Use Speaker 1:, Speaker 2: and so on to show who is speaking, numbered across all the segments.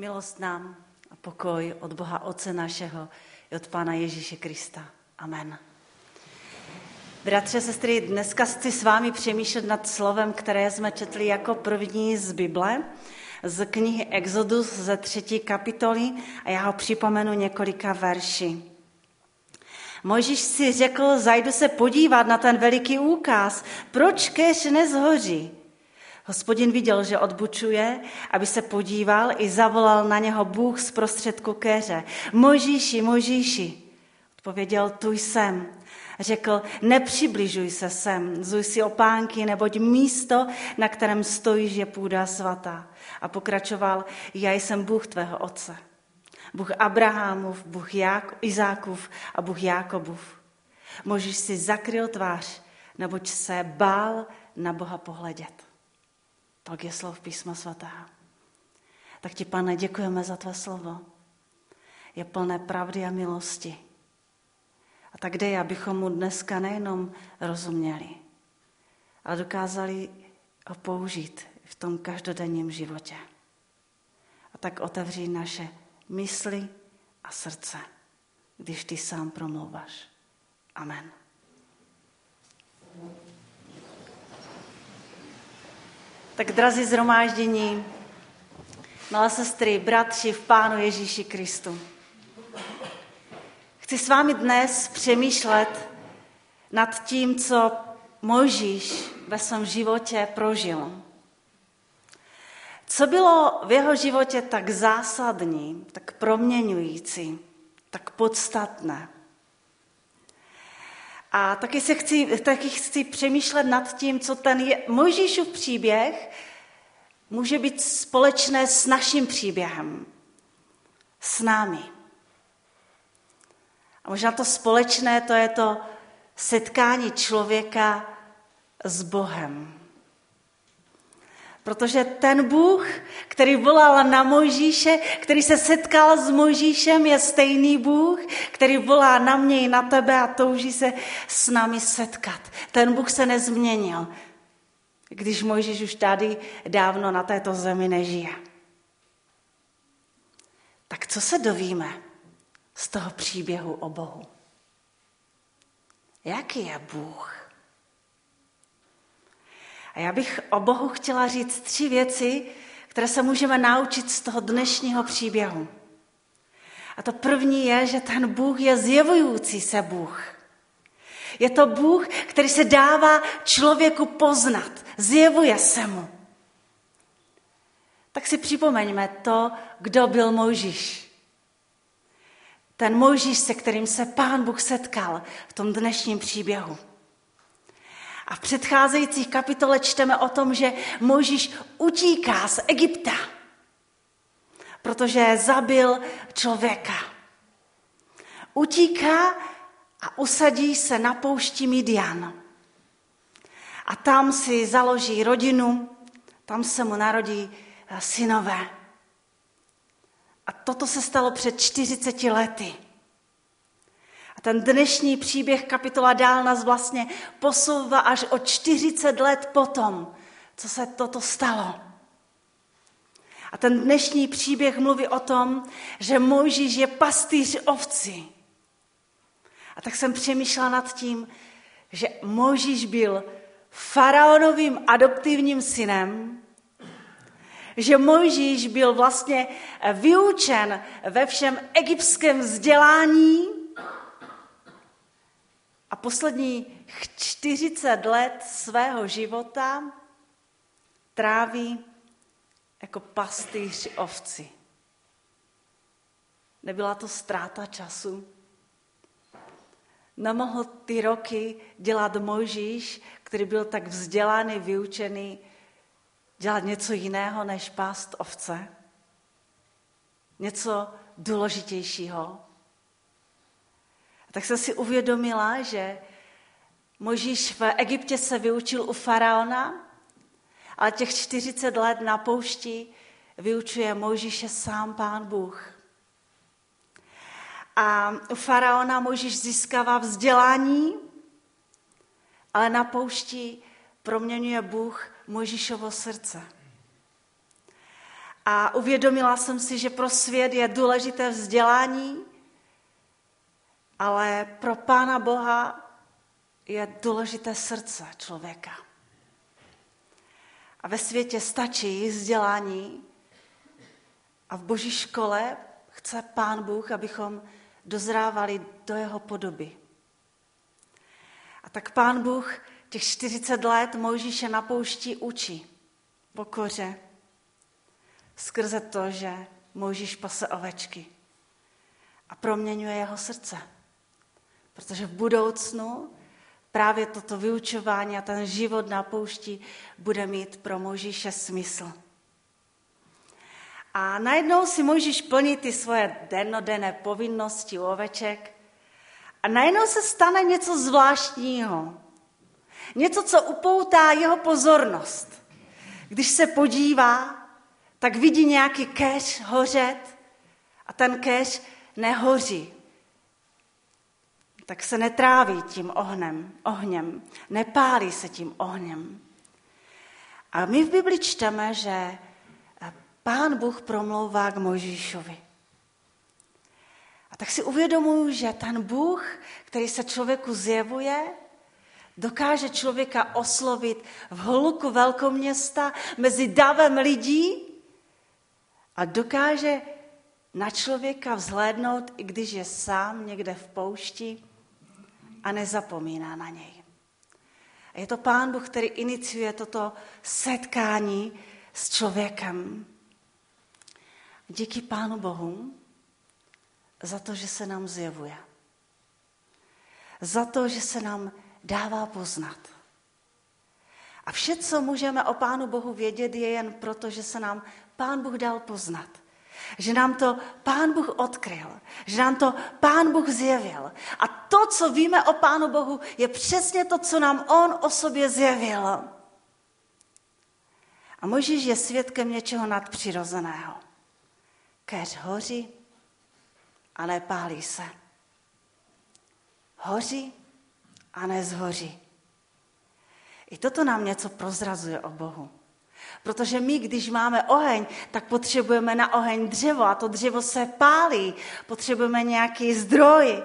Speaker 1: Milost nám a pokoj od Boha Otce našeho i od Pána Ježíše Krista. Amen. Bratře, sestry, dneska chci s vámi přemýšlet nad slovem, které jsme četli jako první z Bible, z knihy Exodus ze třetí kapitoly a já ho připomenu několika verši. Mojžíš si řekl, zajdu se podívat na ten veliký úkaz, proč keř nezhoří. Hospodin viděl, že odbučuje, aby se podíval i zavolal na něho Bůh z prostředku keře. Mojžíši, Mojžíši. Odpověděl, tu jsem. Řekl, nepřibližuj se sem, zuj si opánky, neboť místo, na kterém stojíš, je půda svatá. A pokračoval, já jsem Bůh tvého otce. Bůh Abrahamův, Bůh Izákův a Bůh Jákobův. Možíš si zakryl tvář, neboť se bál na Boha pohledět. Tak je slov písma svatého. Tak ti, pane, děkujeme za tvé slovo. Je plné pravdy a milosti. A tak dej, abychom mu dneska nejenom rozuměli, ale dokázali ho použít v tom každodenním životě. A tak otevří naše mysli a srdce, když ty sám promlouváš. Amen. Tak drazí zhromáždění, milé sestry, bratři v Pánu Ježíši Kristu. Chci s vámi dnes přemýšlet nad tím, co Mojžíš ve svém životě prožil. Co bylo v jeho životě tak zásadní, tak proměňující, tak podstatné? A taky, se chci, taky chci přemýšlet nad tím, co ten je, Mojžíšův příběh může být společné s naším příběhem, s námi. A možná to společné, to je to setkání člověka s Bohem. Protože ten Bůh, který volal na Mojžíše, který se setkal s Mojžíšem, je stejný Bůh, který volá na mě i na tebe a touží se s námi setkat. Ten Bůh se nezměnil, když Mojžíš už tady dávno na této zemi nežije. Tak co se dovíme z toho příběhu o Bohu? Jaký je Bůh? Já bych o Bohu chtěla říct tři věci, které se můžeme naučit z toho dnešního příběhu. A to první je, že ten Bůh je zjevující se Bůh. Je to Bůh, který se dává člověku poznat, zjevuje se mu. Tak si připomeňme to, kdo byl Mojžíš. Ten Mojžíš, se kterým se pán Bůh setkal v tom dnešním příběhu. A v předcházejících kapitole čteme o tom, že Možíš utíká z Egypta, protože zabil člověka. Utíká a usadí se na poušti Midian. A tam si založí rodinu, tam se mu narodí eh, synové. A toto se stalo před 40 lety. A ten dnešní příběh kapitola dál nás vlastně posouvá až o 40 let potom, co se toto stalo. A ten dnešní příběh mluví o tom, že Mojžíš je pastýř ovci. A tak jsem přemýšlela nad tím, že Mojžíš byl faraonovým adoptivním synem, že Mojžíš byl vlastně vyučen ve všem egyptském vzdělání, a poslední 40 let svého života tráví jako pastýř ovci. Nebyla to ztráta času? Nemohl ty roky dělat Mojžíš, který byl tak vzdělaný, vyučený, dělat něco jiného než pást ovce? Něco důležitějšího? A tak jsem si uvědomila, že Možíš v Egyptě se vyučil u faraona, ale těch 40 let na poušti vyučuje Možíše sám pán Bůh. A u faraona Možíš získává vzdělání, ale na poušti proměňuje Bůh Možíšovo srdce. A uvědomila jsem si, že pro svět je důležité vzdělání, ale pro Pána Boha je důležité srdce člověka. A ve světě stačí vzdělání a v boží škole chce Pán Bůh, abychom dozrávali do jeho podoby. A tak Pán Bůh těch 40 let Mojžíše na poušti učí pokoře skrze to, že Mojžíš pase ovečky a proměňuje jeho srdce. Protože v budoucnu právě toto vyučování a ten život na poušti bude mít pro Mojžíše smysl. A najednou si Mojžíš plní ty svoje dennodenné povinnosti u oveček a najednou se stane něco zvláštního. Něco, co upoutá jeho pozornost. Když se podívá, tak vidí nějaký keř hořet a ten keř nehoří. Tak se netráví tím ohnem, ohněm, nepálí se tím ohněm. A my v Bibli čteme, že pán Bůh promlouvá k Mojžíšovi. A tak si uvědomuji, že ten Bůh, který se člověku zjevuje, dokáže člověka oslovit v hluku velkoměsta mezi davem lidí a dokáže na člověka vzhlédnout, i když je sám někde v poušti a nezapomíná na něj. A je to Pán Bůh, který iniciuje toto setkání s člověkem. Díky Pánu Bohu za to, že se nám zjevuje. Za to, že se nám dává poznat. A vše, co můžeme o Pánu Bohu vědět, je jen proto, že se nám Pán Bůh dal poznat. Že nám to Pán Bůh odkryl. Že nám to Pán Bůh zjevil. A to, co víme o Pánu Bohu, je přesně to, co nám On o sobě zjevil. A Mojžíš je svědkem něčeho nadpřirozeného. Keř hoří a nepálí se. Hoří a nezhoří. I toto nám něco prozrazuje o Bohu. Protože my, když máme oheň, tak potřebujeme na oheň dřevo a to dřevo se pálí. Potřebujeme nějaký zdroj.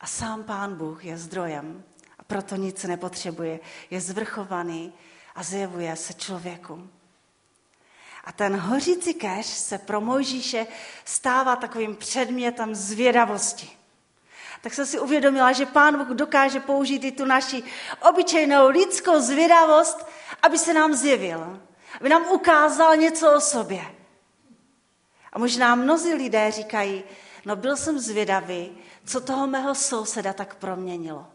Speaker 1: A sám Pán Bůh je zdrojem a proto nic nepotřebuje. Je zvrchovaný a zjevuje se člověku. A ten hořící keř se pro Mojžíše stává takovým předmětem zvědavosti. Tak jsem si uvědomila, že Pán Bůh dokáže použít i tu naši obyčejnou lidskou zvědavost, aby se nám zjevil. Aby nám ukázal něco o sobě. A možná mnozí lidé říkají, no byl jsem zvědavý, co toho mého souseda tak proměnilo.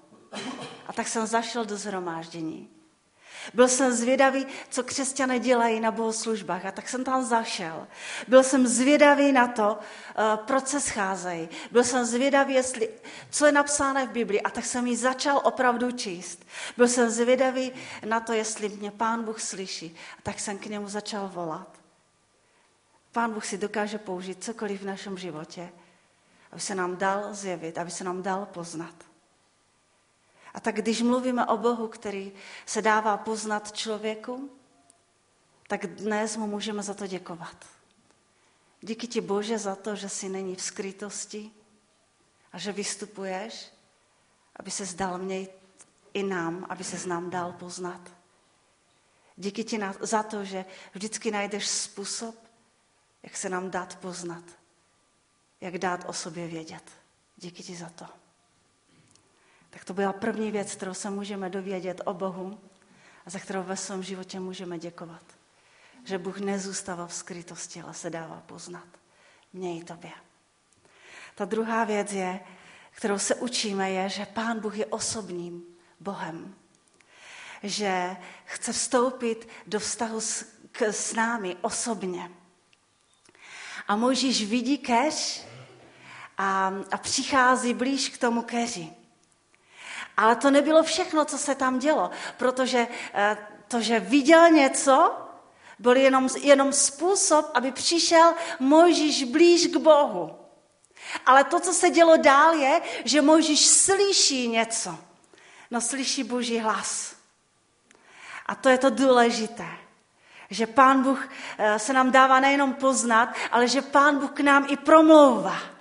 Speaker 1: A tak jsem zašel do zhromáždění. Byl jsem zvědavý, co křesťané dělají na bohoslužbách a tak jsem tam zašel. Byl jsem zvědavý na to, eh, proč se scházejí. Byl jsem zvědavý, jestli, co je napsáno v Biblii a tak jsem ji začal opravdu číst. Byl jsem zvědavý na to, jestli mě Pán Bůh slyší a tak jsem k němu začal volat. Pán Bůh si dokáže použít cokoliv v našem životě, aby se nám dal zjevit, aby se nám dal poznat. A tak když mluvíme o Bohu, který se dává poznat člověku, tak dnes mu můžeme za to děkovat. Díky ti Bože za to, že jsi není v skrytosti a že vystupuješ, aby se zdal mě i nám, aby se nám dal poznat. Díky ti za to, že vždycky najdeš způsob, jak se nám dát poznat, jak dát o sobě vědět. Díky ti za to. Tak to byla první věc, kterou se můžeme dovědět o Bohu a za kterou ve svém životě můžeme děkovat. Že Bůh nezůstává v skrytosti, ale se dává poznat. Mně i tobě. Ta druhá věc je, kterou se učíme, je, že Pán Bůh je osobním Bohem. Že chce vstoupit do vztahu s, k, s námi osobně. A Mojžíš vidí keř a, a přichází blíž k tomu keři. Ale to nebylo všechno, co se tam dělo, protože eh, to, že viděl něco, byl jenom, jenom způsob, aby přišel Mojžíš blíž k Bohu. Ale to, co se dělo dál, je, že Mojžíš slyší něco. No slyší Boží hlas. A to je to důležité. Že Pán Bůh eh, se nám dává nejenom poznat, ale že Pán Bůh k nám i promlouvá.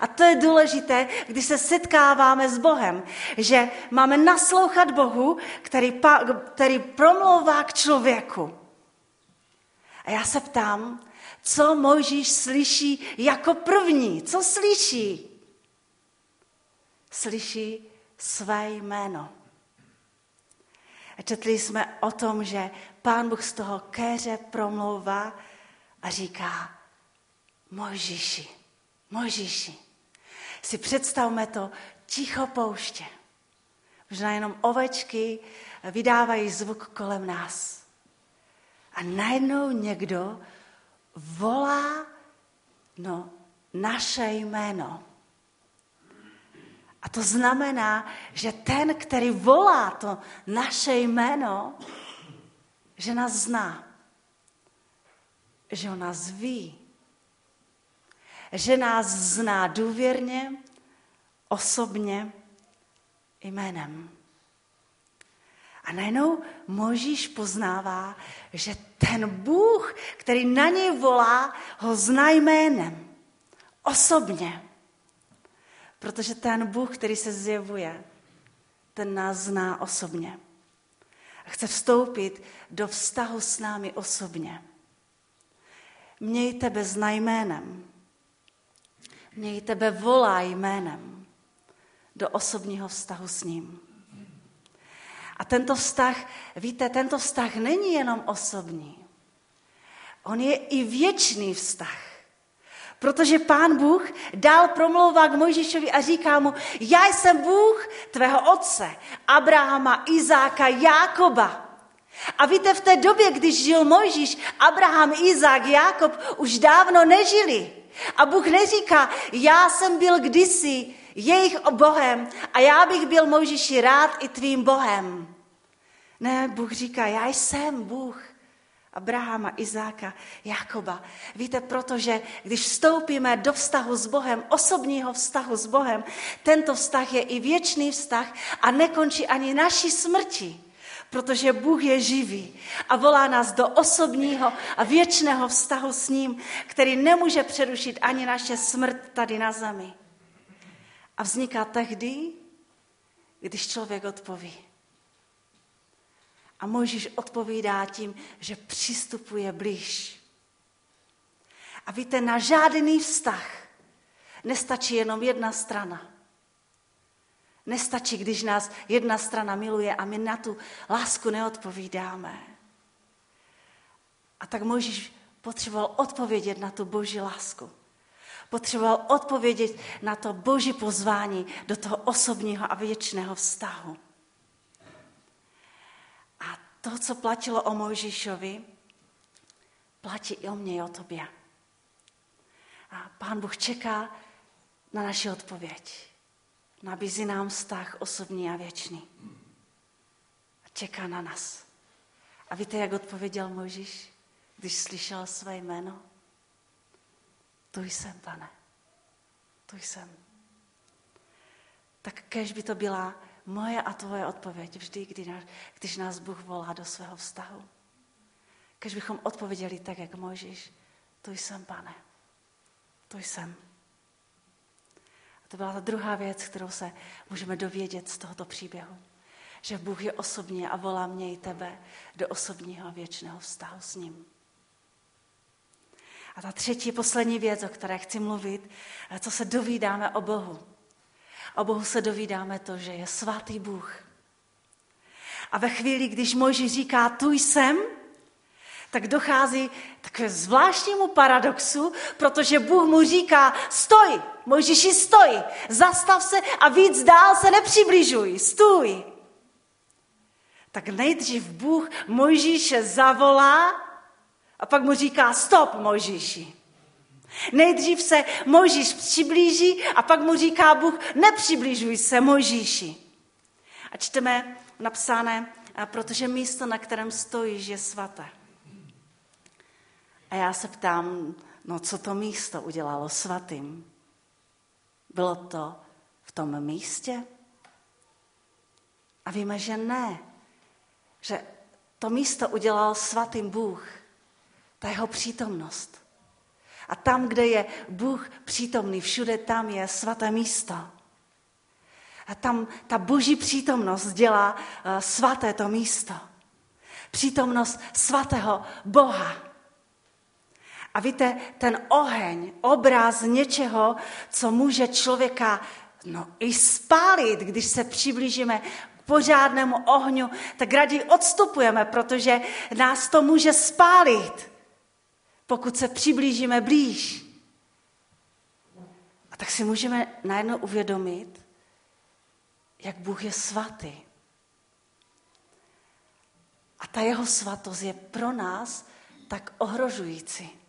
Speaker 1: A to je důležité, když se setkáváme s Bohem, že máme naslouchat Bohu, který, který promlouvá k člověku. A já se ptám, co Mojžíš slyší jako první? Co slyší? Slyší své jméno. A četli jsme o tom, že pán Bůh z toho kéře promlouvá a říká Mojžíši, Mojžíši. Si představme to ticho pouště. Možná jenom ovečky vydávají zvuk kolem nás. A najednou někdo volá no, naše jméno. A to znamená, že ten, který volá to naše jméno, že nás zná. Že on nás ví. Že nás zná důvěrně, osobně, jménem. A najednou Možíš poznává, že ten Bůh, který na něj volá, ho zná jménem. Osobně. Protože ten Bůh, který se zjevuje, ten nás zná osobně. A chce vstoupit do vztahu s námi osobně. Měj tebe zná Měj tebe volá jménem do osobního vztahu s ním. A tento vztah, víte, tento vztah není jenom osobní. On je i věčný vztah. Protože pán Bůh dál promlouvá k Mojžíšovi a říká mu, já jsem Bůh tvého otce, Abrahama, Izáka, Jákoba. A víte, v té době, když žil Mojžíš, Abraham, Izák, Jákob už dávno nežili. A Bůh neříká, já jsem byl kdysi jejich Bohem a já bych byl Mojžíši rád i tvým Bohem. Ne, Bůh říká, já jsem Bůh. Abrahama, Izáka, Jakoba. Víte, protože když vstoupíme do vztahu s Bohem, osobního vztahu s Bohem, tento vztah je i věčný vztah a nekončí ani naší smrti. Protože Bůh je živý a volá nás do osobního a věčného vztahu s ním, který nemůže přerušit ani naše smrt tady na zemi. A vzniká tehdy, když člověk odpoví. A Mojžíš odpovídá tím, že přistupuje blíž. A víte, na žádný vztah nestačí jenom jedna strana. Nestačí, když nás jedna strana miluje a my na tu lásku neodpovídáme. A tak Mojžíš potřeboval odpovědět na tu boží lásku. Potřeboval odpovědět na to boží pozvání do toho osobního a věčného vztahu. A to, co platilo o Mojžíšovi, platí i o mně, i o tobě. A pán Bůh čeká na naši odpověď. Nabízí nám vztah osobní a věčný. A čeká na nás. A víte, jak odpověděl Mojžíš, když slyšel své jméno? Tu jsem, pane. Tu jsem. Tak kež by to byla moje a tvoje odpověď vždy, kdy nás, když nás Bůh volá do svého vztahu. Kež bychom odpověděli tak, jak Mojžíš. Tu jsem, pane. Tu jsem. To byla ta druhá věc, kterou se můžeme dovědět z tohoto příběhu. Že Bůh je osobně a volá mě i tebe do osobního a věčného vztahu s ním. A ta třetí, poslední věc, o které chci mluvit, co se dovídáme o Bohu. O Bohu se dovídáme to, že je svatý Bůh. A ve chvíli, když Mojžíš říká, tu jsem, tak dochází k zvláštnímu paradoxu, protože Bůh mu říká, stoj, Mojžíši stoj, zastav se a víc dál se nepřibližuj, stůj. Tak nejdřív Bůh Mojžíše zavolá a pak mu říká, stop Mojžíši. Nejdřív se Mojžíš přiblíží a pak mu říká Bůh, nepřibližuj se Mojžíši. A čteme napsané, protože místo, na kterém stojíš, je svaté. A já se ptám, no co to místo udělalo svatým? Bylo to v tom místě? A víme, že ne. Že to místo udělal svatým Bůh. ta jeho přítomnost. A tam, kde je Bůh přítomný, všude tam je svaté místo. A tam ta boží přítomnost dělá uh, svaté to místo. Přítomnost svatého Boha. A víte, ten oheň, obraz něčeho, co může člověka no, i spálit, když se přiblížíme k pořádnému ohňu, tak raději odstupujeme, protože nás to může spálit, pokud se přiblížíme blíž. A tak si můžeme najednou uvědomit, jak Bůh je svatý. A ta jeho svatost je pro nás tak ohrožující.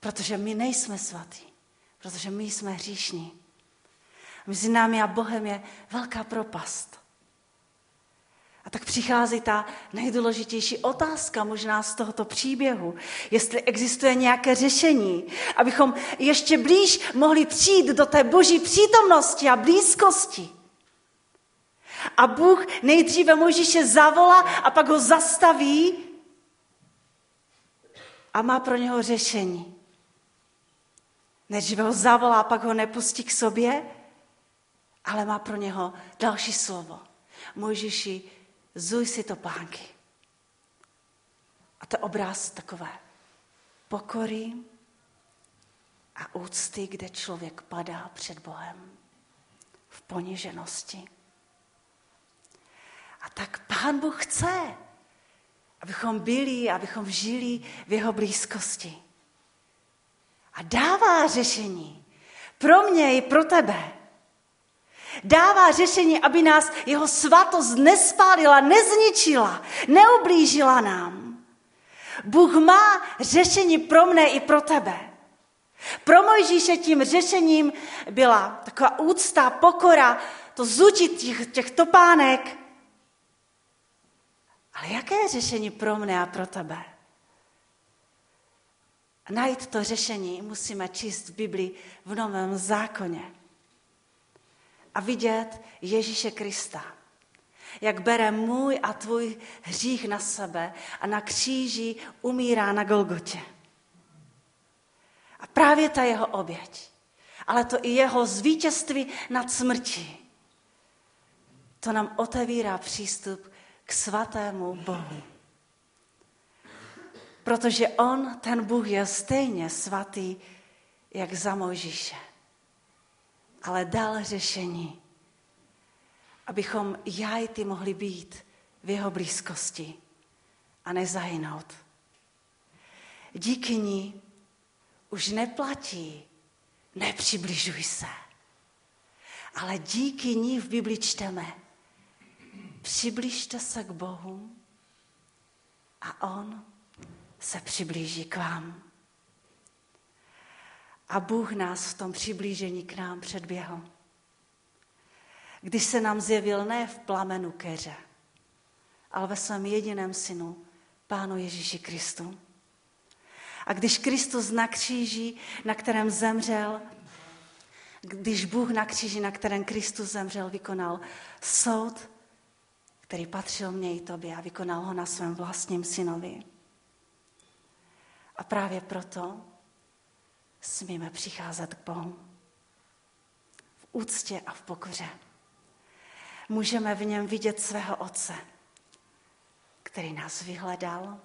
Speaker 1: Protože my nejsme svatí. Protože my jsme hříšní. Mezi námi a Bohem je velká propast. A tak přichází ta nejdůležitější otázka možná z tohoto příběhu, jestli existuje nějaké řešení, abychom ještě blíž mohli přijít do té boží přítomnosti a blízkosti. A Bůh nejdříve Možíše zavolá a pak ho zastaví a má pro něho řešení. Nejdříve ho zavolá, pak ho nepustí k sobě, ale má pro něho další slovo. Mojžiši, zuj si to pánky. A to obraz takové pokory a úcty, kde člověk padá před Bohem v poniženosti. A tak Pán Bůh chce, abychom byli, abychom žili v jeho blízkosti a dává řešení pro mě i pro tebe. Dává řešení, aby nás jeho svatost nespálila, nezničila, neublížila nám. Bůh má řešení pro mne i pro tebe. Pro Mojžíše tím řešením byla taková úcta, pokora, to zutit těch, těch topánek. Ale jaké je řešení pro mne a pro tebe? Najít to řešení, musíme číst v Biblii v Novém zákoně a vidět Ježíše Krista. Jak bere můj a tvůj hřích na sebe a na kříži umírá na Golgotě. A právě ta jeho oběť, ale to i jeho zvítězství nad smrtí, to nám otevírá přístup k svatému Bohu. Protože on, ten Bůh, je stejně svatý, jak za Mojžíše. Ale dal řešení, abychom já i ty mohli být v jeho blízkosti a nezahynout. Díky ní už neplatí, nepřibližuj se. Ale díky ní v Bibli čteme, přibližte se k Bohu a On se přiblíží k vám. A Bůh nás v tom přiblížení k nám předběhl. Když se nám zjevil ne v plamenu keře, ale ve svém jediném synu, Pánu Ježíši Kristu. A když Kristus na kříži, na kterém zemřel, když Bůh na kříži, na kterém Kristus zemřel, vykonal soud, který patřil mně i tobě a vykonal ho na svém vlastním synovi. A právě proto smíme přicházet k Bohu. V úctě a v pokoře. Můžeme v něm vidět svého Otce, který nás vyhledal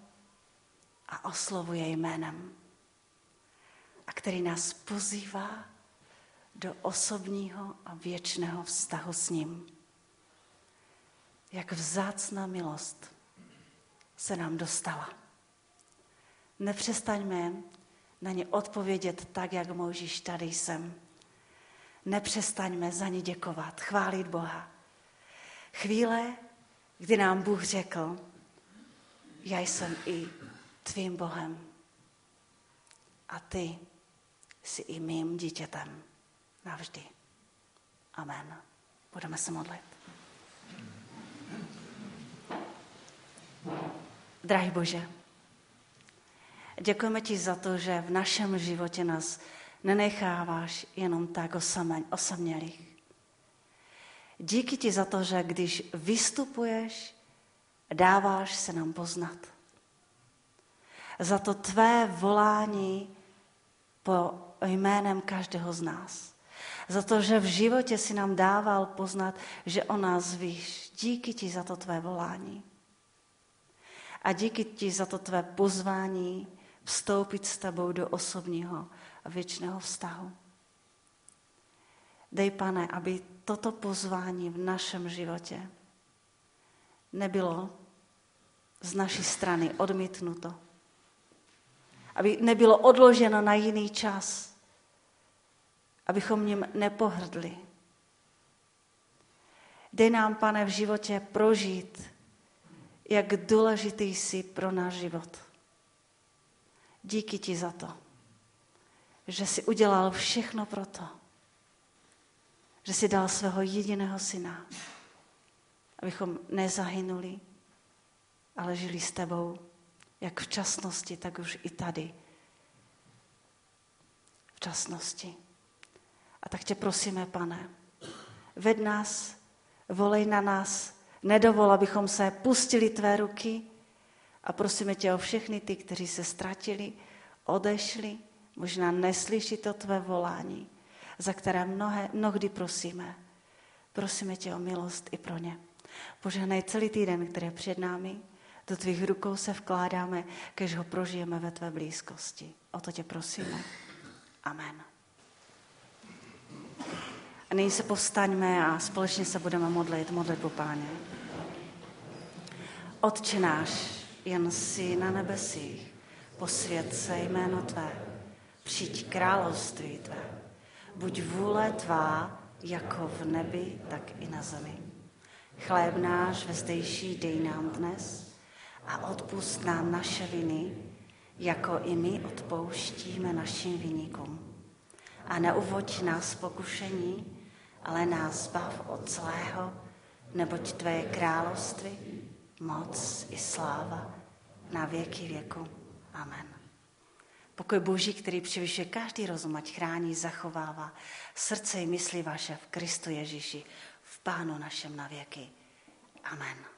Speaker 1: a oslovuje jménem. A který nás pozývá do osobního a věčného vztahu s ním. Jak vzácná milost se nám dostala. Nepřestaňme na ně odpovědět tak, jak Mojžíš tady jsem. Nepřestaňme za ně děkovat, chválit Boha. Chvíle, kdy nám Bůh řekl, já jsem i tvým Bohem a ty jsi i mým dítětem navždy. Amen. Budeme se modlit. Drahý Bože, Děkujeme ti za to, že v našem životě nás nenecháváš jenom tak osamělých. Díky ti za to, že když vystupuješ, dáváš se nám poznat. za to tvé volání po jménem každého z nás. Za to, že v životě si nám dával poznat, že o nás víš. Díky ti za to tvé volání. A díky ti za to tvé pozvání vstoupit s tebou do osobního a věčného vztahu. Dej, pane, aby toto pozvání v našem životě nebylo z naší strany odmítnuto. Aby nebylo odloženo na jiný čas. Abychom ním nepohrdli. Dej nám, pane, v životě prožít, jak důležitý jsi pro náš život. Díky ti za to, že jsi udělal všechno pro to, že jsi dal svého jediného syna, abychom nezahynuli, ale žili s tebou, jak v časnosti, tak už i tady. V časnosti. A tak tě prosíme, pane, ved nás, volej na nás, nedovol, abychom se pustili tvé ruky a prosíme tě o všechny ty, kteří se ztratili, odešli, možná neslyší to tvé volání, za které mnohé, mnohdy prosíme. Prosíme tě o milost i pro ně. Požehnej celý týden, který je před námi. Do tvých rukou se vkládáme, kež ho prožijeme ve tvé blízkosti. O to tě prosíme. Amen. A nyní se povstaňme a společně se budeme modlit, modlit Páně. Otče náš, jen si na nebesích, posvěd se jméno Tvé, přijď království Tvé, buď vůle Tvá, jako v nebi, tak i na zemi. Chléb náš ve zdejší dej nám dnes a odpust nám naše viny, jako i my odpouštíme našim viníkům. A neuvoď nás pokušení, ale nás bav od zlého, neboť Tvé království, moc i sláva na věky věku. Amen. Pokoj Boží, který převyšuje každý rozum, ať chrání, zachovává srdce i mysli vaše v Kristu Ježíši, v Pánu našem na věky. Amen.